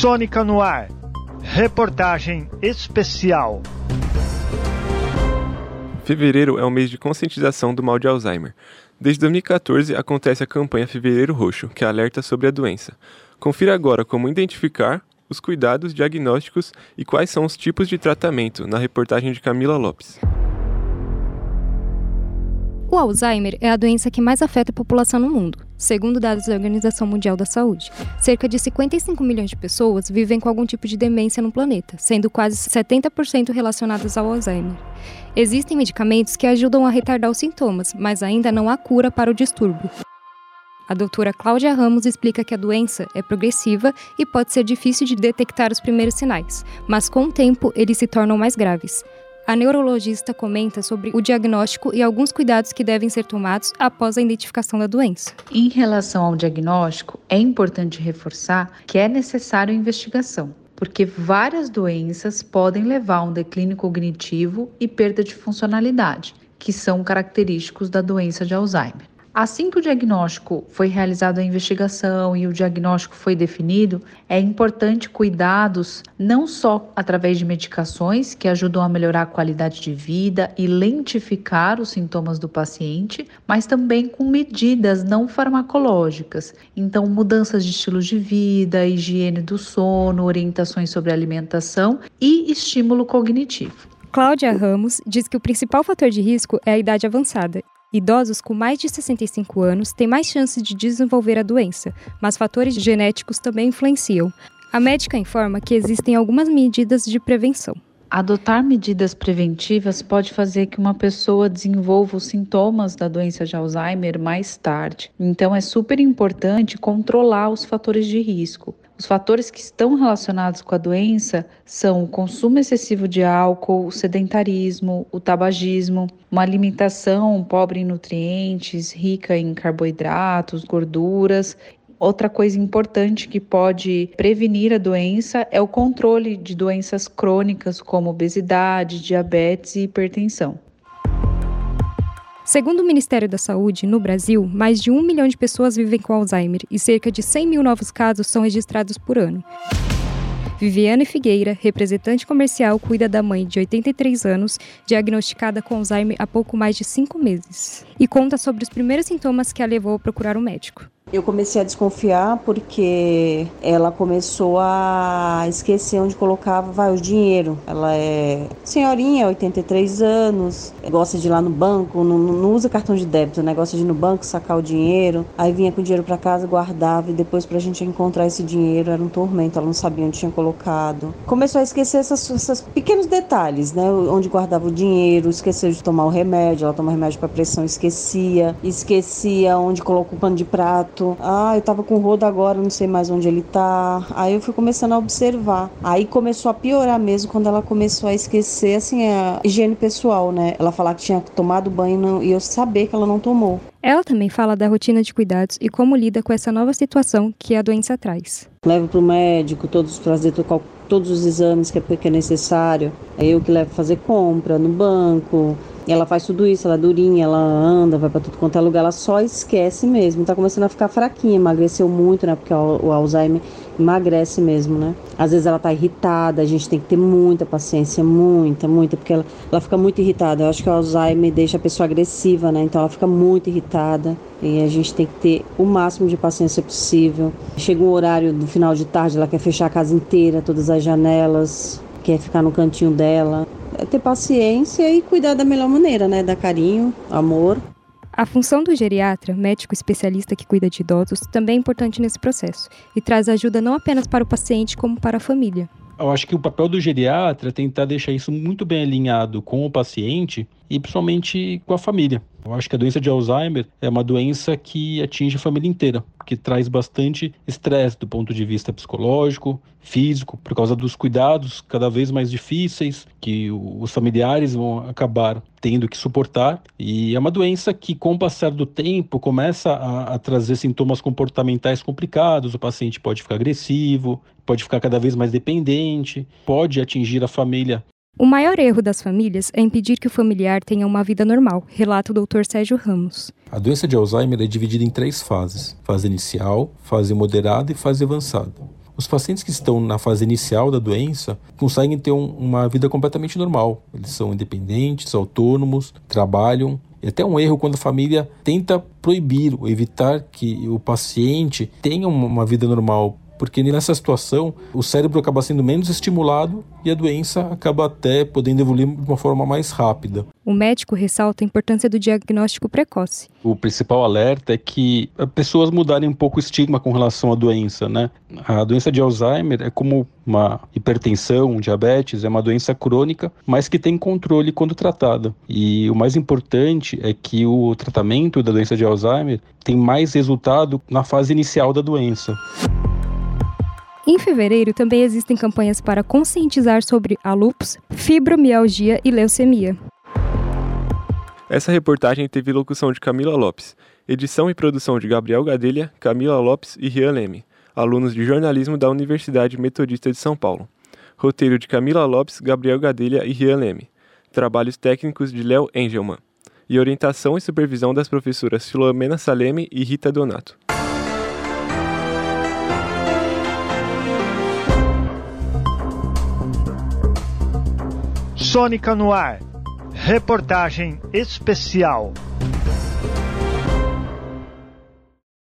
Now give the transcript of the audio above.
Sônica no ar. Reportagem especial. Fevereiro é o mês de conscientização do mal de Alzheimer. Desde 2014 acontece a campanha Fevereiro Roxo, que alerta sobre a doença. Confira agora como identificar, os cuidados diagnósticos e quais são os tipos de tratamento na reportagem de Camila Lopes. O Alzheimer é a doença que mais afeta a população no mundo, segundo dados da Organização Mundial da Saúde. Cerca de 55 milhões de pessoas vivem com algum tipo de demência no planeta, sendo quase 70% relacionadas ao Alzheimer. Existem medicamentos que ajudam a retardar os sintomas, mas ainda não há cura para o distúrbio. A doutora Cláudia Ramos explica que a doença é progressiva e pode ser difícil de detectar os primeiros sinais, mas com o tempo eles se tornam mais graves. A neurologista comenta sobre o diagnóstico e alguns cuidados que devem ser tomados após a identificação da doença. Em relação ao diagnóstico, é importante reforçar que é necessário investigação, porque várias doenças podem levar a um declínio cognitivo e perda de funcionalidade, que são característicos da doença de Alzheimer. Assim que o diagnóstico foi realizado a investigação e o diagnóstico foi definido, é importante cuidados não só através de medicações que ajudam a melhorar a qualidade de vida e lentificar os sintomas do paciente, mas também com medidas não farmacológicas. Então, mudanças de estilo de vida, higiene do sono, orientações sobre alimentação e estímulo cognitivo. Cláudia Ramos diz que o principal fator de risco é a idade avançada Idosos com mais de 65 anos têm mais chance de desenvolver a doença, mas fatores genéticos também influenciam. A médica informa que existem algumas medidas de prevenção. Adotar medidas preventivas pode fazer que uma pessoa desenvolva os sintomas da doença de Alzheimer mais tarde. Então, é super importante controlar os fatores de risco. Os fatores que estão relacionados com a doença são o consumo excessivo de álcool, o sedentarismo, o tabagismo, uma alimentação pobre em nutrientes, rica em carboidratos, gorduras Outra coisa importante que pode prevenir a doença é o controle de doenças crônicas como obesidade, diabetes e hipertensão. Segundo o Ministério da Saúde, no Brasil, mais de um milhão de pessoas vivem com Alzheimer e cerca de 100 mil novos casos são registrados por ano. Viviane Figueira, representante comercial, cuida da mãe de 83 anos, diagnosticada com Alzheimer há pouco mais de cinco meses, e conta sobre os primeiros sintomas que a levou a procurar um médico. Eu comecei a desconfiar porque ela começou a esquecer onde colocava vai, o dinheiro. Ela é senhorinha, 83 anos, gosta de ir lá no banco, não, não usa cartão de débito, né? Gosta de ir no banco sacar o dinheiro. Aí vinha com o dinheiro para casa, guardava e depois pra gente encontrar esse dinheiro era um tormento, ela não sabia onde tinha colocado. Começou a esquecer essas, esses pequenos detalhes, né? Onde guardava o dinheiro, esqueceu de tomar o remédio, ela toma remédio para pressão, esquecia, esquecia onde colocou o pano de prato ah, eu tava com o rodo agora, não sei mais onde ele tá. Aí eu fui começando a observar. Aí começou a piorar mesmo quando ela começou a esquecer, assim, a higiene pessoal, né? Ela falar que tinha tomado banho e eu saber que ela não tomou. Ela também fala da rotina de cuidados e como lida com essa nova situação que a doença traz. Levo para o médico, todos fazer todos os exames que é, que é necessário. É eu que levo fazer compra no banco, ela faz tudo isso, ela é durinha, ela anda, vai para tudo quanto é lugar, ela só esquece mesmo. Tá começando a ficar fraquinha, emagreceu muito, né? Porque o Alzheimer emagrece mesmo, né? Às vezes ela tá irritada, a gente tem que ter muita paciência, muita, muita, porque ela, ela fica muito irritada. Eu acho que o Alzheimer deixa a pessoa agressiva, né? Então ela fica muito irritada e a gente tem que ter o máximo de paciência possível. Chega um horário do final de tarde, ela quer fechar a casa inteira, todas as janelas, quer ficar no cantinho dela. É ter paciência e cuidar da melhor maneira, né? Dar carinho, amor. A função do geriatra, médico especialista que cuida de idosos, também é importante nesse processo e traz ajuda não apenas para o paciente, como para a família. Eu acho que o papel do geriatra é tentar deixar isso muito bem alinhado com o paciente e principalmente com a família. Eu acho que a doença de Alzheimer é uma doença que atinge a família inteira, que traz bastante estresse do ponto de vista psicológico, físico, por causa dos cuidados cada vez mais difíceis que os familiares vão acabar tendo que suportar. E é uma doença que, com o passar do tempo, começa a, a trazer sintomas comportamentais complicados. O paciente pode ficar agressivo, pode ficar cada vez mais dependente, pode atingir a família o maior erro das famílias é impedir que o familiar tenha uma vida normal, relata o Dr. Sérgio Ramos. A doença de Alzheimer é dividida em três fases: fase inicial, fase moderada e fase avançada. os pacientes que estão na fase inicial da doença conseguem ter um, uma vida completamente normal. Eles são independentes, autônomos, trabalham. E até um erro quando a família tenta proibir ou evitar que o paciente tenha uma vida normal porque nessa situação o cérebro acaba sendo menos estimulado e a doença acaba até podendo evoluir de uma forma mais rápida. O médico ressalta a importância do diagnóstico precoce. O principal alerta é que pessoas mudarem um pouco o estigma com relação à doença, né? A doença de Alzheimer é como uma hipertensão, um diabetes, é uma doença crônica, mas que tem controle quando tratada. E o mais importante é que o tratamento da doença de Alzheimer tem mais resultado na fase inicial da doença. Em fevereiro, também existem campanhas para conscientizar sobre a lúpus, fibromialgia e leucemia. Essa reportagem teve locução de Camila Lopes, edição e produção de Gabriel Gadelha, Camila Lopes e Rian Leme, alunos de jornalismo da Universidade Metodista de São Paulo. Roteiro de Camila Lopes, Gabriel Gadelha e Rian Leme. Trabalhos técnicos de Léo Engelman. E orientação e supervisão das professoras Filomena Saleme e Rita Donato. Sônica no ar. Reportagem especial.